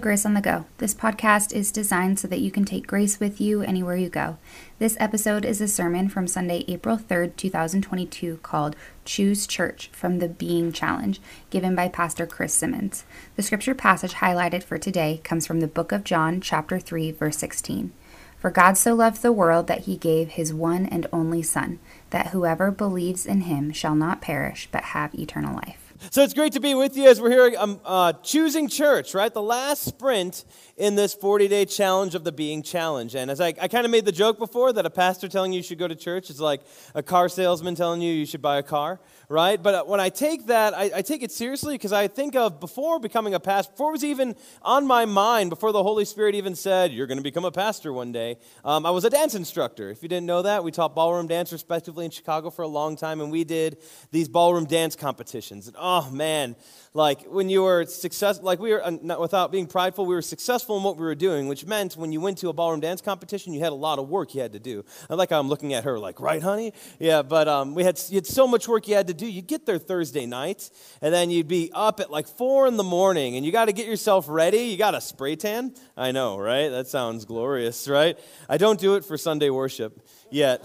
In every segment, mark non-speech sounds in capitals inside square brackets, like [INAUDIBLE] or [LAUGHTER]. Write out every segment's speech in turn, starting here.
Grace on the Go. This podcast is designed so that you can take grace with you anywhere you go. This episode is a sermon from Sunday, April 3rd, 2022, called Choose Church from the Being Challenge, given by Pastor Chris Simmons. The scripture passage highlighted for today comes from the book of John, chapter 3, verse 16. For God so loved the world that he gave his one and only Son, that whoever believes in him shall not perish, but have eternal life. So it's great to be with you as we're here um, uh, choosing church, right? The last sprint in this 40 day challenge of the Being Challenge. And as I, I kind of made the joke before that a pastor telling you you should go to church is like a car salesman telling you you should buy a car, right? But uh, when I take that, I, I take it seriously because I think of before becoming a pastor, before it was even on my mind, before the Holy Spirit even said, you're going to become a pastor one day, um, I was a dance instructor. If you didn't know that, we taught ballroom dance respectively in Chicago for a long time, and we did these ballroom dance competitions. And oh man, like when you were successful, like we were, uh, not, without being prideful, we were successful in what we were doing, which meant when you went to a ballroom dance competition, you had a lot of work you had to do. I like how I'm looking at her, like, right, honey? Yeah, but um, we had, you had so much work you had to do. You'd get there Thursday night, and then you'd be up at like four in the morning, and you got to get yourself ready. You got a spray tan? I know, right? That sounds glorious, right? I don't do it for Sunday worship yet.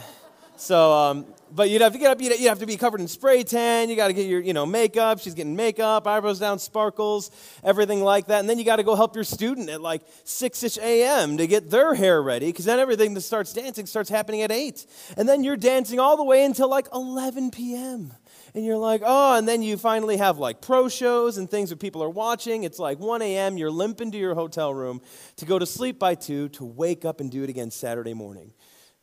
So, um, but you'd have to get up, you'd have to be covered in spray tan, you got to get your, you know, makeup, she's getting makeup, eyebrows down, sparkles, everything like that. And then you got to go help your student at like 6ish a.m. to get their hair ready, because then everything that starts dancing starts happening at 8. And then you're dancing all the way until like 11 p.m. And you're like, oh, and then you finally have like pro shows and things that people are watching. It's like 1 a.m., you're limping to your hotel room to go to sleep by 2 to wake up and do it again Saturday morning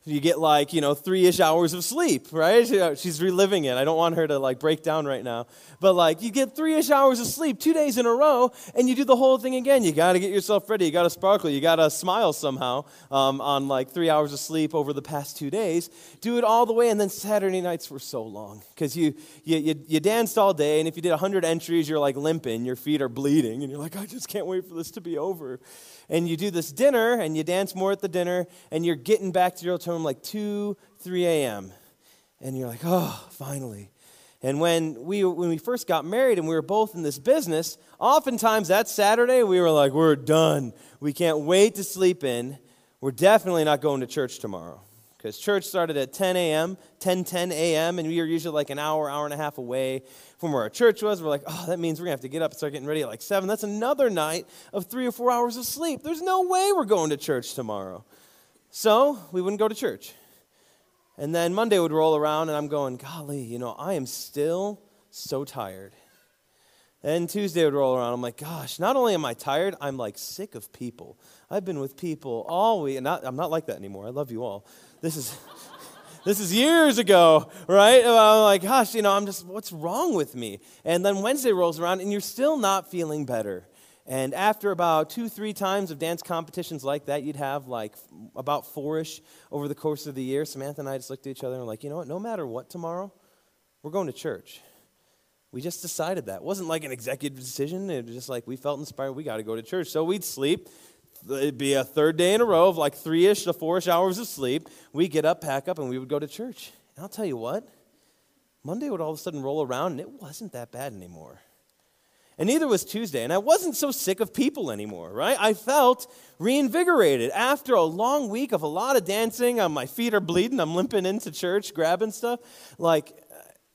you get like you know three-ish hours of sleep right? She's reliving it. I don't want her to like break down right now. But like you get three-ish hours of sleep two days in a row and you do the whole thing again. You got to get yourself ready. You got to sparkle. You got to smile somehow um, on like three hours of sleep over the past two days. Do it all the way and then saturday nights were so long because you, you, you, you danced all day and if you did 100 entries you're like limping. Your feet are bleeding and you're like i just can't wait for this to be over and you do this dinner and you dance more at the dinner and you're getting back to your hotel room like 2, 3 a.m. And you're like, oh, finally. And when we, when we first got married and we were both in this business, oftentimes that Saturday we were like, we're done. We can't wait to sleep in. We're definitely not going to church tomorrow because church started at 10 a.m., 10 10 a.m., and we were usually like an hour, hour and a half away from where our church was. We're like, oh, that means we're going to have to get up and start getting ready at like 7. That's another night of three or four hours of sleep. There's no way we're going to church tomorrow. So we wouldn't go to church. And then Monday would roll around, and I'm going, golly, you know, I am still so tired. And Tuesday would roll around. I'm like, gosh, not only am I tired, I'm like sick of people. I've been with people all week, and not, I'm not like that anymore. I love you all. This is. [LAUGHS] this is years ago, right? I'm like, gosh, you know, I'm just, what's wrong with me? And then Wednesday rolls around and you're still not feeling better. And after about two, three times of dance competitions like that, you'd have like about four-ish over the course of the year. Samantha and I just looked at each other and were like, you know what, no matter what tomorrow, we're going to church. We just decided that. It wasn't like an executive decision. It was just like we felt inspired, we got to go to church. So we'd sleep it'd be a third day in a row of like three ish to four ish hours of sleep. We get up, pack up, and we would go to church. And I'll tell you what, Monday would all of a sudden roll around, and it wasn't that bad anymore. And neither was Tuesday. And I wasn't so sick of people anymore, right? I felt reinvigorated after a long week of a lot of dancing. Uh, my feet are bleeding. I'm limping into church, grabbing stuff. Like,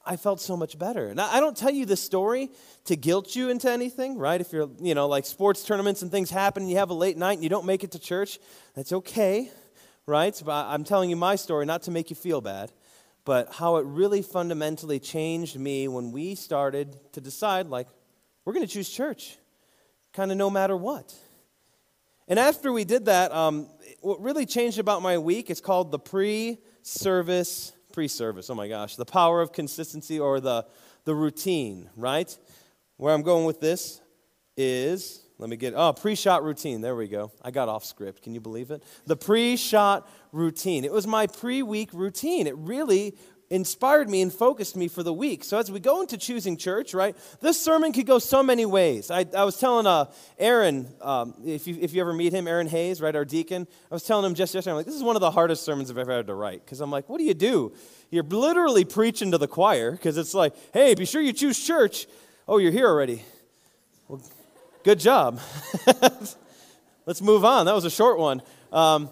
I felt so much better. Now, I don't tell you this story to guilt you into anything, right? If you're, you know, like sports tournaments and things happen and you have a late night and you don't make it to church, that's okay, right? But I'm telling you my story not to make you feel bad, but how it really fundamentally changed me when we started to decide, like, we're going to choose church, kind of no matter what. And after we did that, um, what really changed about my week is called the pre service pre service. Oh my gosh, the power of consistency or the, the routine, right? Where I'm going with this is, let me get, oh, pre shot routine. There we go. I got off script. Can you believe it? The pre shot routine. It was my pre week routine. It really inspired me and focused me for the week. So as we go into choosing church, right, this sermon could go so many ways. I, I was telling uh, Aaron, um, if, you, if you ever meet him, Aaron Hayes, right, our deacon, I was telling him just yesterday, I'm like, this is one of the hardest sermons I've ever had to write. Because I'm like, what do you do? You're literally preaching to the choir, because it's like, hey, be sure you choose church. Oh, you're here already. Well, Good job. [LAUGHS] Let's move on. That was a short one. Um,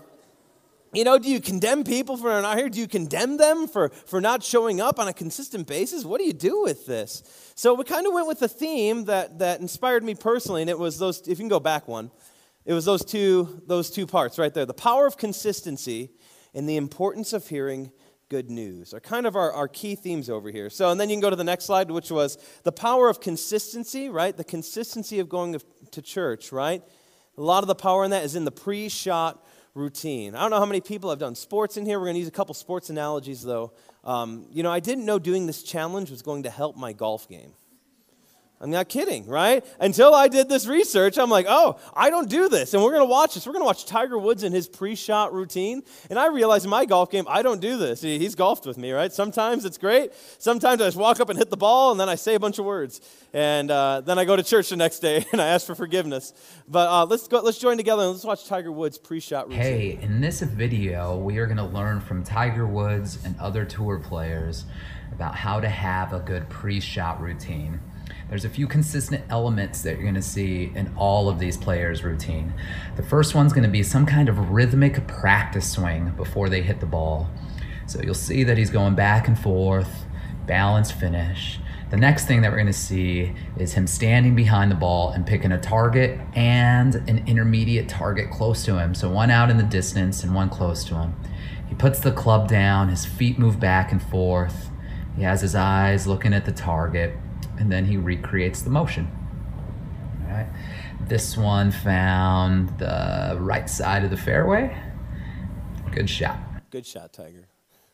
you know, do you condemn people for not here? Do you condemn them for, for not showing up on a consistent basis? What do you do with this? So we kind of went with a theme that, that inspired me personally, and it was those, if you can go back one, it was those two, those two parts right there. The power of consistency and the importance of hearing good news are kind of our, our key themes over here. So, and then you can go to the next slide, which was the power of consistency, right? The consistency of going to church, right? A lot of the power in that is in the pre shot routine. I don't know how many people have done sports in here. We're going to use a couple sports analogies, though. Um, you know, I didn't know doing this challenge was going to help my golf game. I'm not kidding, right? Until I did this research, I'm like, oh, I don't do this. And we're going to watch this. We're going to watch Tiger Woods in his pre shot routine. And I realized in my golf game, I don't do this. He's golfed with me, right? Sometimes it's great. Sometimes I just walk up and hit the ball, and then I say a bunch of words. And uh, then I go to church the next day [LAUGHS] and I ask for forgiveness. But uh, let's, go, let's join together and let's watch Tiger Woods pre shot routine. Hey, in this video, we are going to learn from Tiger Woods and other tour players about how to have a good pre shot routine. There's a few consistent elements that you're going to see in all of these players' routine. The first one's going to be some kind of rhythmic practice swing before they hit the ball. So you'll see that he's going back and forth, balanced finish. The next thing that we're going to see is him standing behind the ball and picking a target and an intermediate target close to him. So one out in the distance and one close to him. He puts the club down, his feet move back and forth. He has his eyes looking at the target and then he recreates the motion. All right. This one found the right side of the fairway. Good shot. Good shot, Tiger.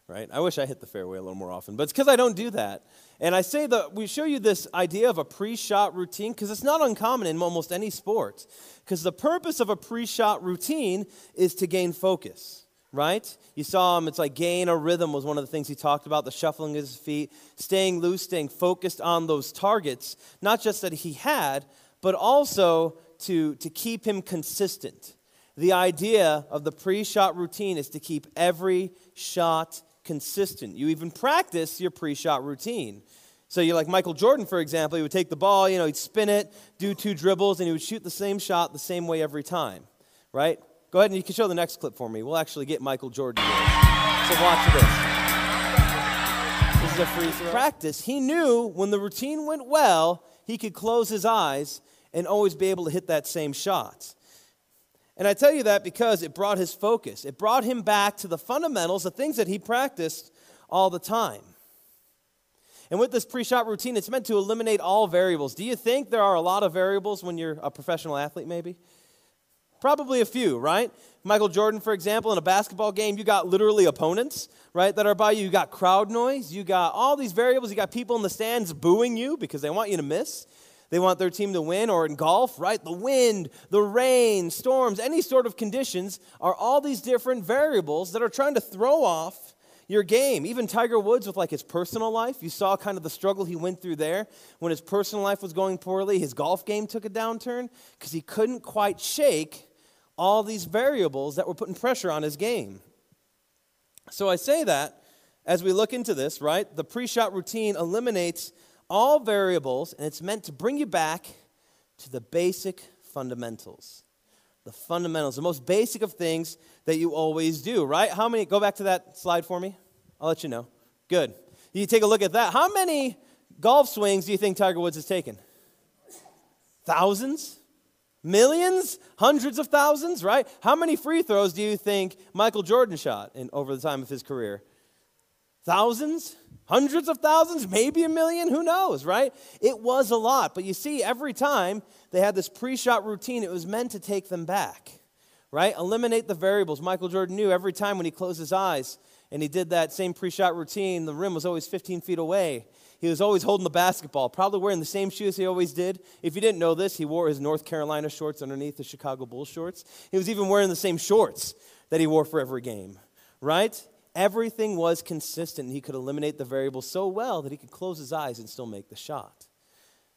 Right? I wish I hit the fairway a little more often, but it's because I don't do that. And I say that we show you this idea of a pre shot routine because it's not uncommon in almost any sport. Because the purpose of a pre shot routine is to gain focus right? You saw him, it's like gain a rhythm was one of the things he talked about, the shuffling of his feet, staying loose, staying focused on those targets, not just that he had, but also to, to keep him consistent. The idea of the pre shot routine is to keep every shot consistent. You even practice your pre shot routine. So you're like Michael Jordan, for example, he would take the ball, you know, he'd spin it, do two dribbles, and he would shoot the same shot the same way every time, right? Go ahead and you can show the next clip for me. We'll actually get Michael Jordan here. So watch this. This is a free throw. Practice. He knew when the routine went well, he could close his eyes and always be able to hit that same shot. And I tell you that because it brought his focus. It brought him back to the fundamentals, the things that he practiced all the time. And with this pre shot routine, it's meant to eliminate all variables. Do you think there are a lot of variables when you're a professional athlete, maybe? Probably a few, right? Michael Jordan, for example, in a basketball game, you got literally opponents, right, that are by you. You got crowd noise. You got all these variables. You got people in the stands booing you because they want you to miss. They want their team to win. Or in golf, right, the wind, the rain, storms, any sort of conditions are all these different variables that are trying to throw off your game. Even Tiger Woods with like his personal life, you saw kind of the struggle he went through there when his personal life was going poorly. His golf game took a downturn because he couldn't quite shake all these variables that were putting pressure on his game. So I say that as we look into this, right? The pre shot routine eliminates all variables and it's meant to bring you back to the basic fundamentals. The fundamentals, the most basic of things that you always do, right? How many, go back to that slide for me. I'll let you know. Good. You take a look at that. How many golf swings do you think Tiger Woods has taken? Thousands? Millions? Hundreds of thousands, right? How many free throws do you think Michael Jordan shot in, over the time of his career? Thousands? Hundreds of thousands? Maybe a million? Who knows, right? It was a lot. But you see, every time they had this pre shot routine, it was meant to take them back, right? Eliminate the variables. Michael Jordan knew every time when he closed his eyes and he did that same pre shot routine, the rim was always 15 feet away. He was always holding the basketball, probably wearing the same shoes he always did. If you didn't know this, he wore his North Carolina shorts underneath the Chicago Bulls shorts. He was even wearing the same shorts that he wore for every game, right? Everything was consistent. He could eliminate the variables so well that he could close his eyes and still make the shot.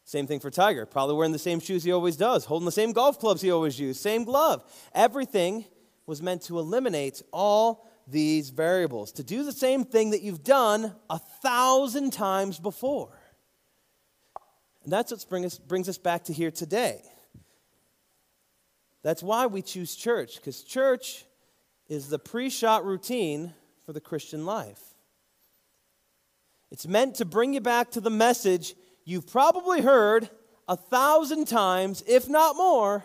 Same thing for Tiger, probably wearing the same shoes he always does, holding the same golf clubs he always used, same glove. Everything was meant to eliminate all these variables, to do the same thing that you've done a thousand times before. And that's what brings us, brings us back to here today. That's why we choose church, because church is the pre shot routine for the Christian life. It's meant to bring you back to the message you've probably heard a thousand times, if not more,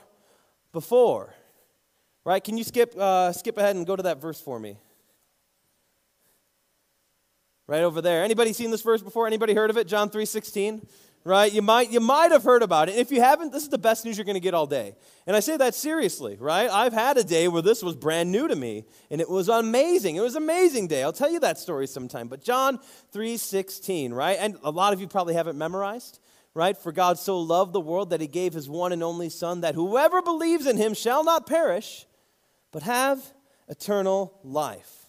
before. Right? Can you skip, uh, skip ahead and go to that verse for me? Right over there. Anybody seen this verse before? Anybody heard of it? John 3:16? Right? You might you might have heard about it. If you haven't, this is the best news you're going to get all day. And I say that seriously, right? I've had a day where this was brand new to me and it was amazing. It was an amazing day. I'll tell you that story sometime. But John 3:16, right? And a lot of you probably haven't memorized right? For God so loved the world that he gave his one and only Son, that whoever believes in him shall not perish, but have eternal life.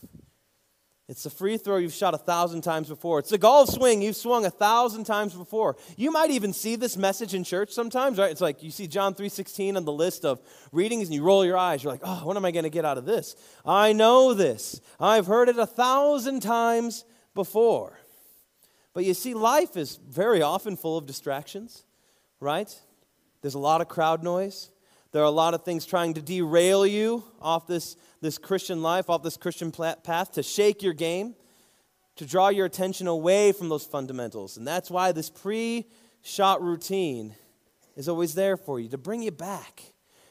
It's a free throw you've shot a thousand times before. It's a golf swing you've swung a thousand times before. You might even see this message in church sometimes, right? It's like you see John 3.16 on the list of readings and you roll your eyes. You're like, oh, what am I going to get out of this? I know this. I've heard it a thousand times before. But you see, life is very often full of distractions, right? There's a lot of crowd noise. There are a lot of things trying to derail you off this, this Christian life, off this Christian path, to shake your game, to draw your attention away from those fundamentals. And that's why this pre shot routine is always there for you, to bring you back.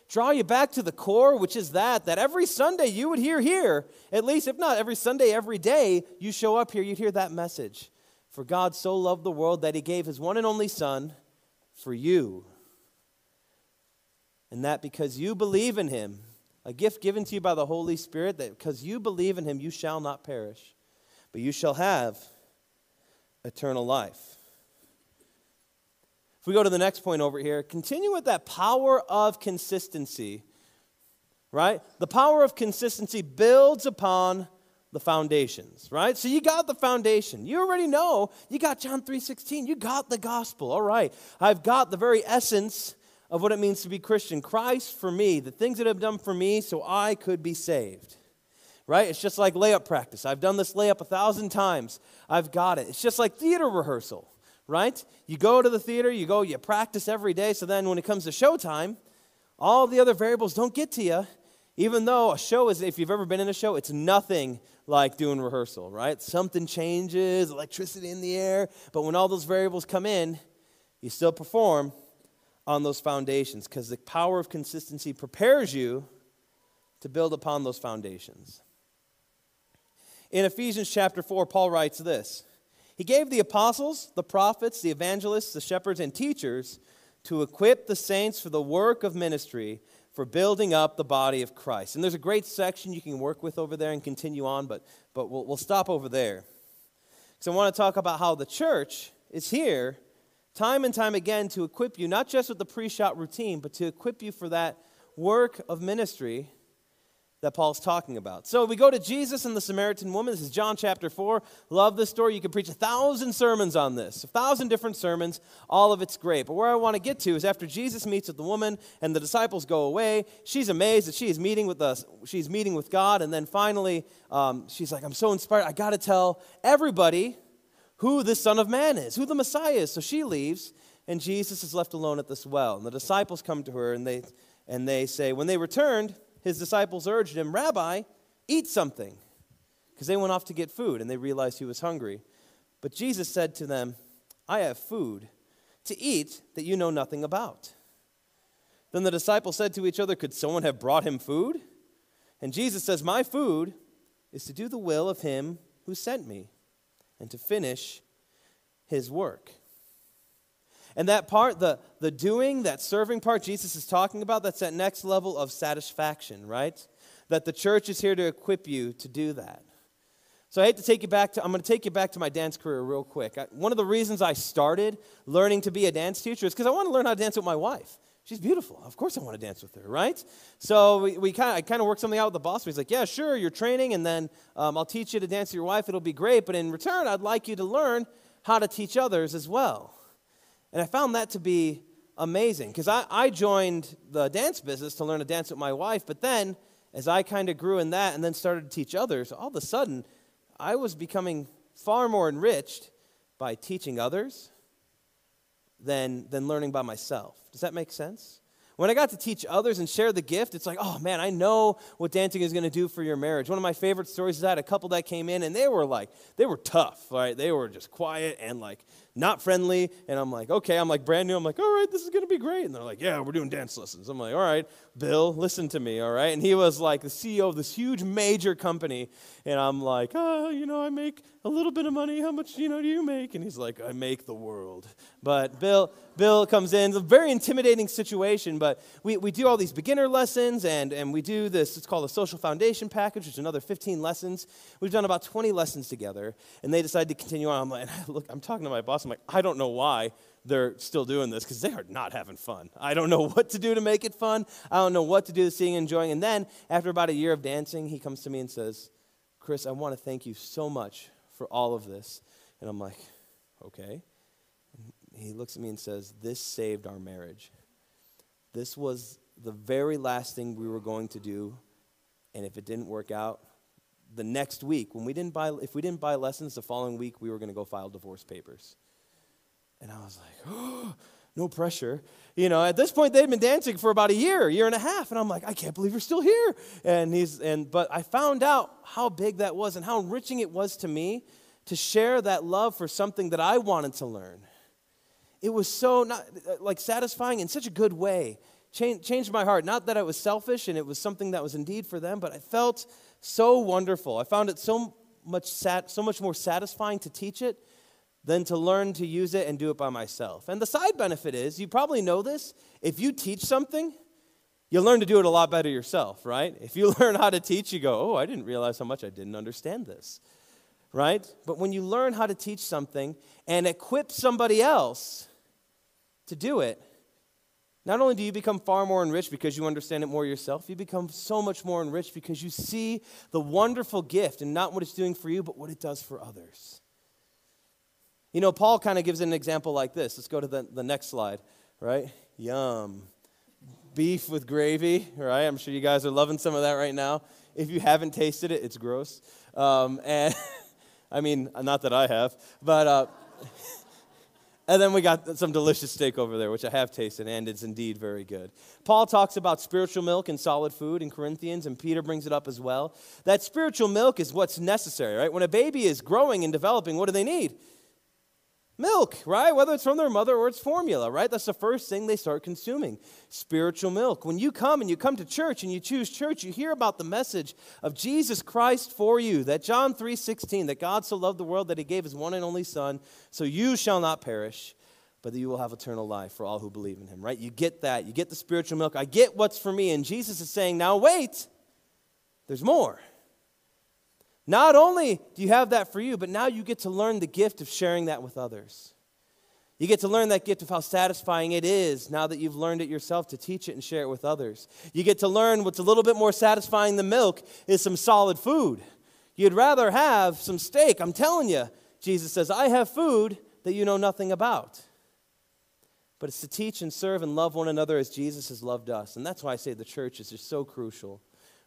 Draw you back to the core, which is that, that every Sunday you would hear here, at least if not every Sunday, every day you show up here, you'd hear that message for God so loved the world that he gave his one and only Son for you. And that because you believe in him, a gift given to you by the Holy Spirit, that because you believe in him, you shall not perish, but you shall have eternal life. If we go to the next point over here, continue with that power of consistency, right? The power of consistency builds upon the foundations, right? So you got the foundation. You already know. You got John 3:16. You got the gospel. All right. I've got the very essence of what it means to be Christian. Christ for me, the things that have done for me so I could be saved. Right? It's just like layup practice. I've done this layup a thousand times. I've got it. It's just like theater rehearsal, right? You go to the theater, you go, you practice every day, so then when it comes to showtime, all the other variables don't get to you even though a show is, if you've ever been in a show, it's nothing like doing rehearsal, right? Something changes, electricity in the air, but when all those variables come in, you still perform on those foundations because the power of consistency prepares you to build upon those foundations. In Ephesians chapter 4, Paul writes this He gave the apostles, the prophets, the evangelists, the shepherds, and teachers to equip the saints for the work of ministry for building up the body of Christ. And there's a great section you can work with over there and continue on, but, but we'll, we'll stop over there. Because I want to talk about how the church is here time and time again to equip you, not just with the pre shot routine, but to equip you for that work of ministry that Paul's talking about. So we go to Jesus and the Samaritan woman. This is John chapter 4. Love this story. You could preach a thousand sermons on this, a thousand different sermons. All of it's great. But where I want to get to is after Jesus meets with the woman and the disciples go away, she's amazed that she is meeting with us. She's meeting with God. And then finally, um, she's like, I'm so inspired. I got to tell everybody who the Son of Man is, who the Messiah is. So she leaves, and Jesus is left alone at this well. And the disciples come to her and they, and they say, when they returned, his disciples urged him, Rabbi, eat something. Because they went off to get food and they realized he was hungry. But Jesus said to them, I have food to eat that you know nothing about. Then the disciples said to each other, Could someone have brought him food? And Jesus says, My food is to do the will of him who sent me and to finish his work. And that part, the, the doing, that serving part Jesus is talking about, that's that next level of satisfaction, right? That the church is here to equip you to do that. So I hate to take you back to, I'm going to take you back to my dance career real quick. I, one of the reasons I started learning to be a dance teacher is because I want to learn how to dance with my wife. She's beautiful. Of course I want to dance with her, right? So we, we kind of, I kind of worked something out with the boss. He's like, yeah, sure, you're training, and then um, I'll teach you to dance with your wife. It'll be great. But in return, I'd like you to learn how to teach others as well. And I found that to be amazing because I, I joined the dance business to learn to dance with my wife, but then as I kind of grew in that and then started to teach others, all of a sudden I was becoming far more enriched by teaching others than, than learning by myself. Does that make sense? when I got to teach others and share the gift, it's like, oh man, I know what dancing is going to do for your marriage. One of my favorite stories is I had a couple that came in and they were like, they were tough, right? They were just quiet and like not friendly. And I'm like, okay, I'm like brand new. I'm like, all right, this is going to be great. And they're like, yeah, we're doing dance lessons. I'm like, all right, Bill, listen to me, all right? And he was like the CEO of this huge major company. And I'm like, oh, you know, I make a little bit of money. How much, you know, do you make? And he's like, I make the world. But Bill, Bill comes in. It's a very intimidating situation, but we, we do all these beginner lessons and, and we do this, it's called a social foundation package, which is another 15 lessons. We've done about 20 lessons together, and they decided to continue on. I'm like, [LAUGHS] look, I'm talking to my boss. I'm like, I don't know why they're still doing this because they are not having fun. I don't know [LAUGHS] what to do to make it fun. I don't know what to do to seeing and enjoying. And then after about a year of dancing, he comes to me and says, Chris, I want to thank you so much for all of this. And I'm like, okay. He looks at me and says, This saved our marriage. This was the very last thing we were going to do. And if it didn't work out, the next week, when we didn't buy, if we didn't buy lessons, the following week we were going to go file divorce papers. And I was like, oh, [GASPS] no pressure. You know, at this point they'd been dancing for about a year, year and a half, and I'm like, I can't believe you're still here. And he's and but I found out how big that was and how enriching it was to me to share that love for something that I wanted to learn. It was so not uh, like satisfying in such a good way. Changed, changed my heart. Not that I was selfish and it was something that was indeed for them, but I felt so wonderful. I found it so much sat, so much more satisfying to teach it than to learn to use it and do it by myself. And the side benefit is, you probably know this, if you teach something, you learn to do it a lot better yourself, right? If you [LAUGHS] learn how to teach, you go, oh, I didn't realize how much I didn't understand this, right? But when you learn how to teach something and equip somebody else to do it, not only do you become far more enriched because you understand it more yourself, you become so much more enriched because you see the wonderful gift and not what it's doing for you, but what it does for others. You know, Paul kind of gives an example like this. Let's go to the, the next slide, right? Yum. Beef with gravy, right? I'm sure you guys are loving some of that right now. If you haven't tasted it, it's gross. Um, and [LAUGHS] I mean, not that I have, but. Uh, [LAUGHS] and then we got some delicious steak over there, which I have tasted, and it's indeed very good. Paul talks about spiritual milk and solid food in Corinthians, and Peter brings it up as well. That spiritual milk is what's necessary, right? When a baby is growing and developing, what do they need? Milk, right? Whether it's from their mother or it's formula, right? That's the first thing they start consuming spiritual milk. When you come and you come to church and you choose church, you hear about the message of Jesus Christ for you. That John 3:16, that God so loved the world that he gave his one and only son, so you shall not perish, but that you will have eternal life for all who believe in him, right? You get that. You get the spiritual milk. I get what's for me. And Jesus is saying, now wait, there's more. Not only do you have that for you, but now you get to learn the gift of sharing that with others. You get to learn that gift of how satisfying it is now that you've learned it yourself to teach it and share it with others. You get to learn what's a little bit more satisfying than milk is some solid food. You'd rather have some steak. I'm telling you, Jesus says, I have food that you know nothing about. But it's to teach and serve and love one another as Jesus has loved us. And that's why I say the church is just so crucial,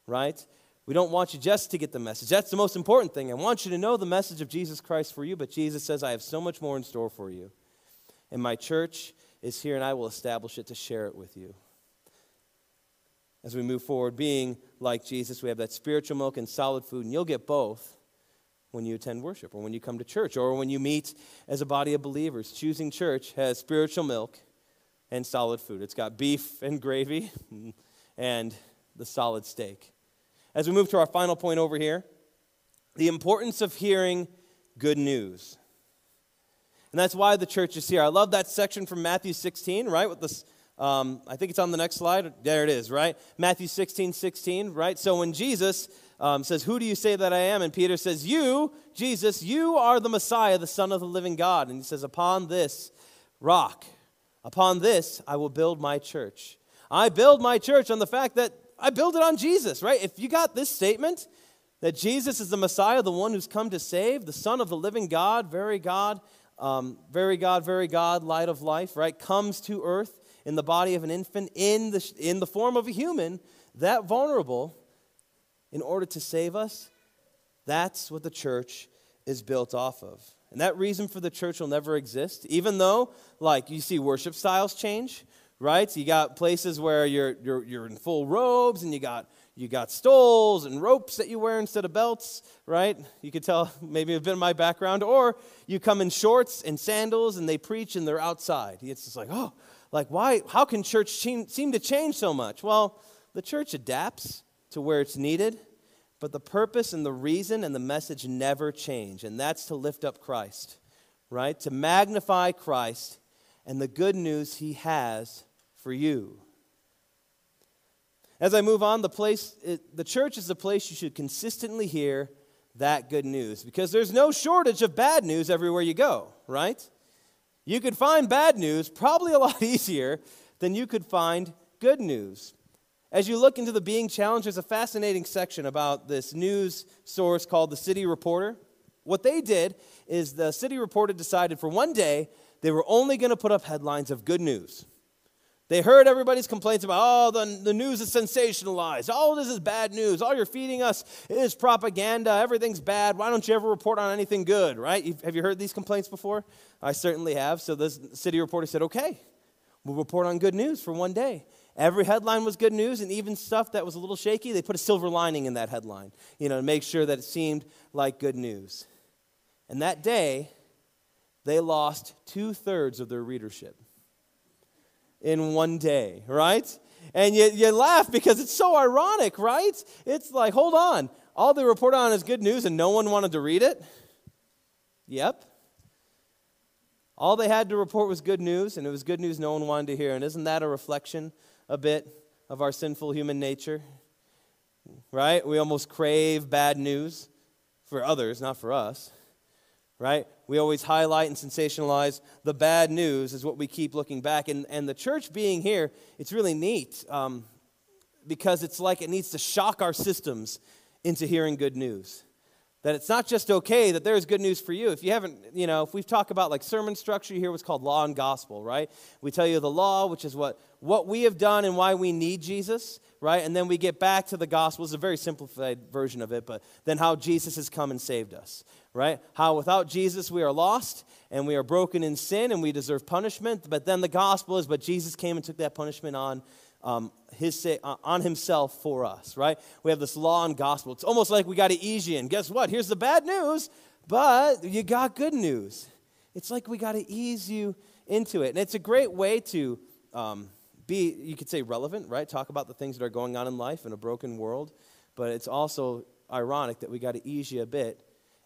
right? We don't want you just to get the message. That's the most important thing. I want you to know the message of Jesus Christ for you, but Jesus says, I have so much more in store for you. And my church is here, and I will establish it to share it with you. As we move forward, being like Jesus, we have that spiritual milk and solid food, and you'll get both when you attend worship or when you come to church or when you meet as a body of believers. Choosing church has spiritual milk and solid food. It's got beef and gravy [LAUGHS] and the solid steak. As we move to our final point over here, the importance of hearing good news. And that's why the church is here. I love that section from Matthew 16, right? With this, um, I think it's on the next slide. There it is, right? Matthew 16, 16, right? So when Jesus um, says, Who do you say that I am? And Peter says, You, Jesus, you are the Messiah, the Son of the living God. And he says, Upon this rock, upon this I will build my church. I build my church on the fact that I build it on Jesus, right? If you got this statement that Jesus is the Messiah, the one who's come to save, the Son of the living God, very God, um, very God, very God, light of life, right? Comes to earth in the body of an infant, in the, in the form of a human, that vulnerable, in order to save us, that's what the church is built off of. And that reason for the church will never exist, even though, like, you see worship styles change, right? You got places where you're, you're, you're in full robes and you got, you got stoles and ropes that you wear instead of belts, right? You could tell [LAUGHS] maybe a bit of my background. Or you come in shorts and sandals and they preach and they're outside. It's just like, oh, like why, how can church seem to change so much? Well, the church adapts to where it's needed, but the purpose and the reason and the message never change, and that's to lift up Christ, right? To magnify Christ and the good news he has for you. As I move on, the place, it, the church is the place you should consistently hear that good news because there's no shortage of bad news everywhere you go, right? You could find bad news probably a [LAUGHS] lot easier than you could find good news. As you look into the Being Challenge, there's a fascinating section about this news source called the City Reporter. What they did is the City Reporter decided for one day they were only going to put up headlines of good news. They heard everybody's complaints about, oh, the, the news is sensationalized. All this is bad news. All you're feeding us is propaganda. Everything's bad. Why don't you ever report on anything good, right? Have you heard these complaints before? I certainly have. So the city reporter said, okay, we'll report on good news for one day. Every headline was good news, and even stuff that was a little shaky, they put a silver lining in that headline, you know, to make sure that it seemed like good news. And that day, they lost two thirds of their readership in one day, right? And you, you laugh because it's so ironic, right? It's like, hold on, all they report on is good news and no one wanted to read it? Yep. All they had to report was good news, and it was good news no one wanted to hear. And isn't that a reflection a bit of our sinful human nature? Right? We almost crave bad news for others, not for us right? We always highlight and sensationalize the bad news, is what we keep looking back. And, and the church being here, it's really neat um, because it's like it needs to shock our systems into hearing good news. That it's not just okay that there's good news for you. If you haven't, you know, if we talk about like sermon structure, you hear what's called law and gospel, right? We tell you the law, which is what, what we have done and why we need Jesus, right? And then we get back to the gospel. It's a very simplified version of it, but then how Jesus has come and saved us, right? How without Jesus we are lost and we are broken in sin and we deserve punishment. But then the gospel is, but Jesus came and took that punishment on um, his, uh, on himself for us, right? We have this law and gospel. It's almost like we got to ease you in. Guess what? Here's the bad news, but you got good news. It's like we got to ease you into it. And it's a great way to um, be, you could say, relevant, right? Talk about the things that are going on in life in a broken world. But it's also ironic that we got to ease you a bit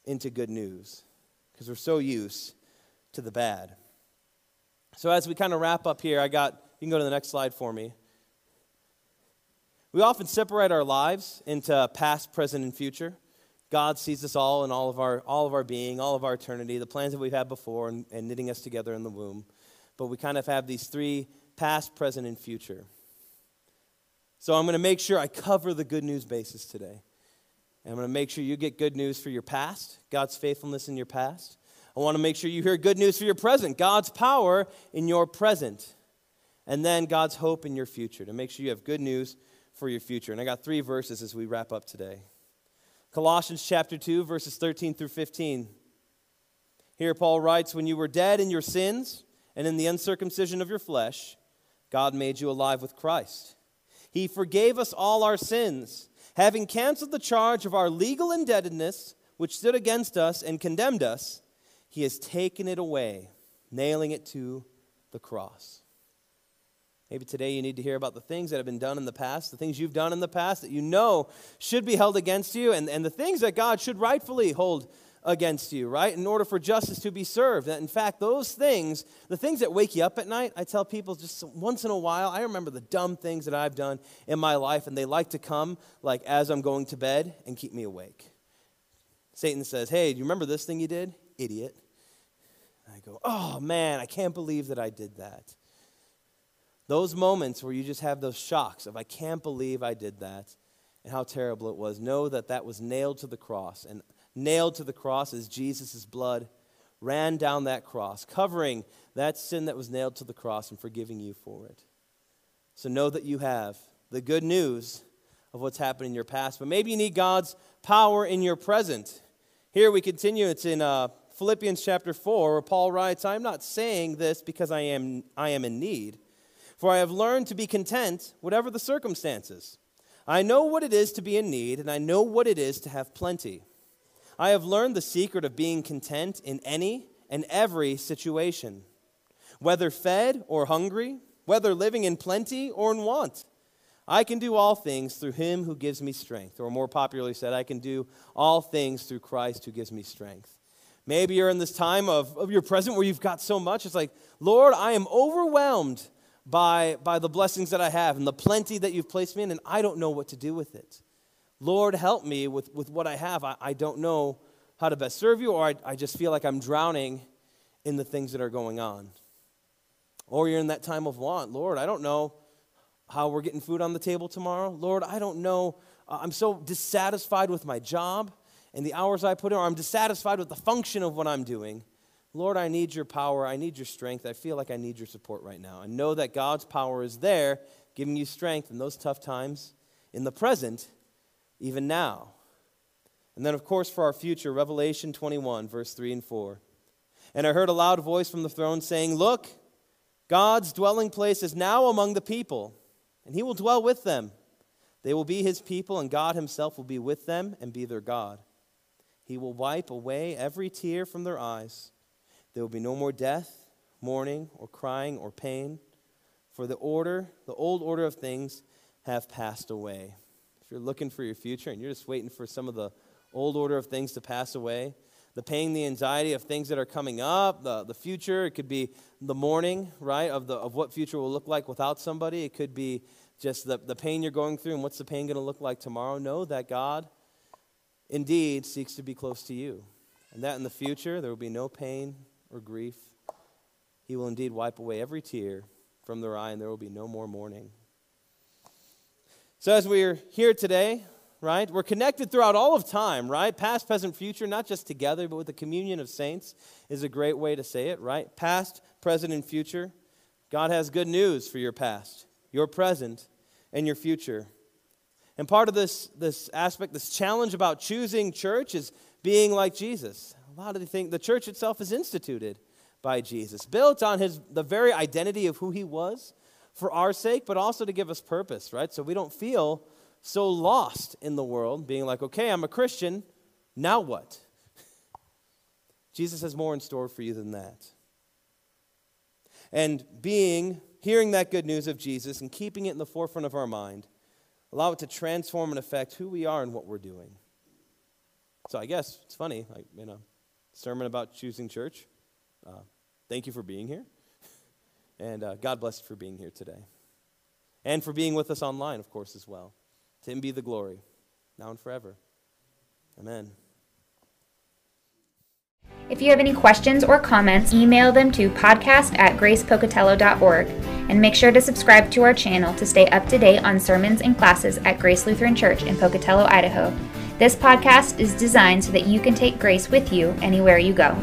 into good news because we're so used to the bad. So, as we kind of wrap up here, I got, you can go to the next slide for me. We often separate our lives into past, present, and future. God sees us all in all of our, all of our being, all of our eternity, the plans that we've had before, and, and knitting us together in the womb. But we kind of have these three past, present, and future. So I'm going to make sure I cover the good news basis today. And I'm going to make sure you get good news for your past, God's faithfulness in your past. I want to make sure you hear good news for your present, God's power in your present. And then God's hope in your future, to make sure you have good news for your future. And I got three verses as we wrap up today Colossians chapter 2, verses 13 through 15. Here, Paul writes, When you were dead in your sins and in the uncircumcision of your flesh, God made you alive with Christ. He forgave us all our sins having canceled the charge of our legal indebtedness, which stood against us and condemned us, he has taken it away, nailing it to the cross. Maybe today you need to hear about the things that have been done in the past, the things you've done in the past that you know should be held against you, and, and the things that God should rightfully hold against you, right? In order for justice to be served. That in fact, those things, the things that wake you up at night, I tell people just once in a while, I remember the dumb things that I've done in my life, and they like to come like as I'm going to bed and keep me awake. Satan says, Hey, do you remember this thing you did? Idiot. I go, Oh man, I can't believe that I did that. Those moments where you just have those shocks of, I can't believe I did that and how terrible it was. Know that that was nailed to the cross. And nailed to the cross as Jesus' blood ran down that cross, covering that sin that was nailed to the cross and forgiving you for it. So know that you have the good news of what's happened in your past, but maybe you need God's power in your present. Here we continue. It's in uh, Philippians chapter 4, where Paul writes, I'm not saying this because I am, I am in need, For I have learned to be content, whatever the circumstances. I know what it is to be in need, and I know what it is to have plenty. I have learned the secret of being content in any and every situation, whether fed or hungry, whether living in plenty or in want. I can do all things through him who gives me strength. Or more popularly said, I can do all things through Christ who gives me strength. Maybe you're in this time of, of your present where you've got so much. It's like, Lord, I am overwhelmed by, by the blessings that I have and the plenty that you've placed me in, and I don't know what to do with it. Lord, help me with, with what I have. I, I don't know how to best serve you, or I, I just feel like I'm drowning in the things that are going on. Or you're in that time of want. Lord, I don't know how we're getting food on the table tomorrow. Lord, I don't know. Uh, I'm so dissatisfied with my job and the hours I put in, or I'm dissatisfied with the function of what I'm doing. Lord, I need your power. I need your strength. I feel like I need your support right now. And know that God's power is there, giving you strength in those tough times, in the present, even now. And then, of course, for our future, Revelation 21, verse 3 and 4. And I heard a loud voice from the throne saying, Look, God's dwelling place is now among the people and he will dwell with them. They will be his people, and God himself will be with them and be their God. He will wipe away every tear from their eyes. There will be no more death, mourning, or crying, or pain, for the order, the old order of things, have passed away. If you're looking for your future and you're just waiting for some of the old order of things to pass away, the pain, the anxiety of things that are coming up, the, the future. It could be the mourning, right, of, the, of what future will look like without somebody. It could be just the, the pain you're going through and what's the pain going to look like tomorrow. Know that God indeed seeks to be close to you. And that in the future there will be no pain or grief. He will indeed wipe away every tear from their eye, and there will be no more mourning. So, as we're here today, right? We're connected throughout all of time, right? Past, present, future, not just together, but with the communion of saints is a great way to say it, right? Past, present, and future. God has good news for your past, your present, and your future. And part of this, this aspect, this challenge about choosing church is being like Jesus. A lot of the think the church itself is instituted by Jesus, built on his the very identity of who he was for our sake, but also to give us purpose, right? So we don't feel so lost in the world, being like, okay, I'm a Christian, now what? [LAUGHS] Jesus has more in store for you than that. And being, hearing that good news of Jesus and keeping it in the forefront of our mind, allow it to transform and affect who we are and what we're doing. So I guess it's funny, like, you know, sermon about choosing church. Uh, thank you for being here. [LAUGHS] and uh, God bless you for being here today. And for being with us online, of course, as well. To him be the glory, now and forever. Amen. If you have any questions or comments, email them to podcast at gracepocatello.org and make sure to subscribe to our channel to stay up to date on sermons and classes at Grace Lutheran Church in Pocatello, Idaho. This podcast is designed so that you can take grace with you anywhere you go.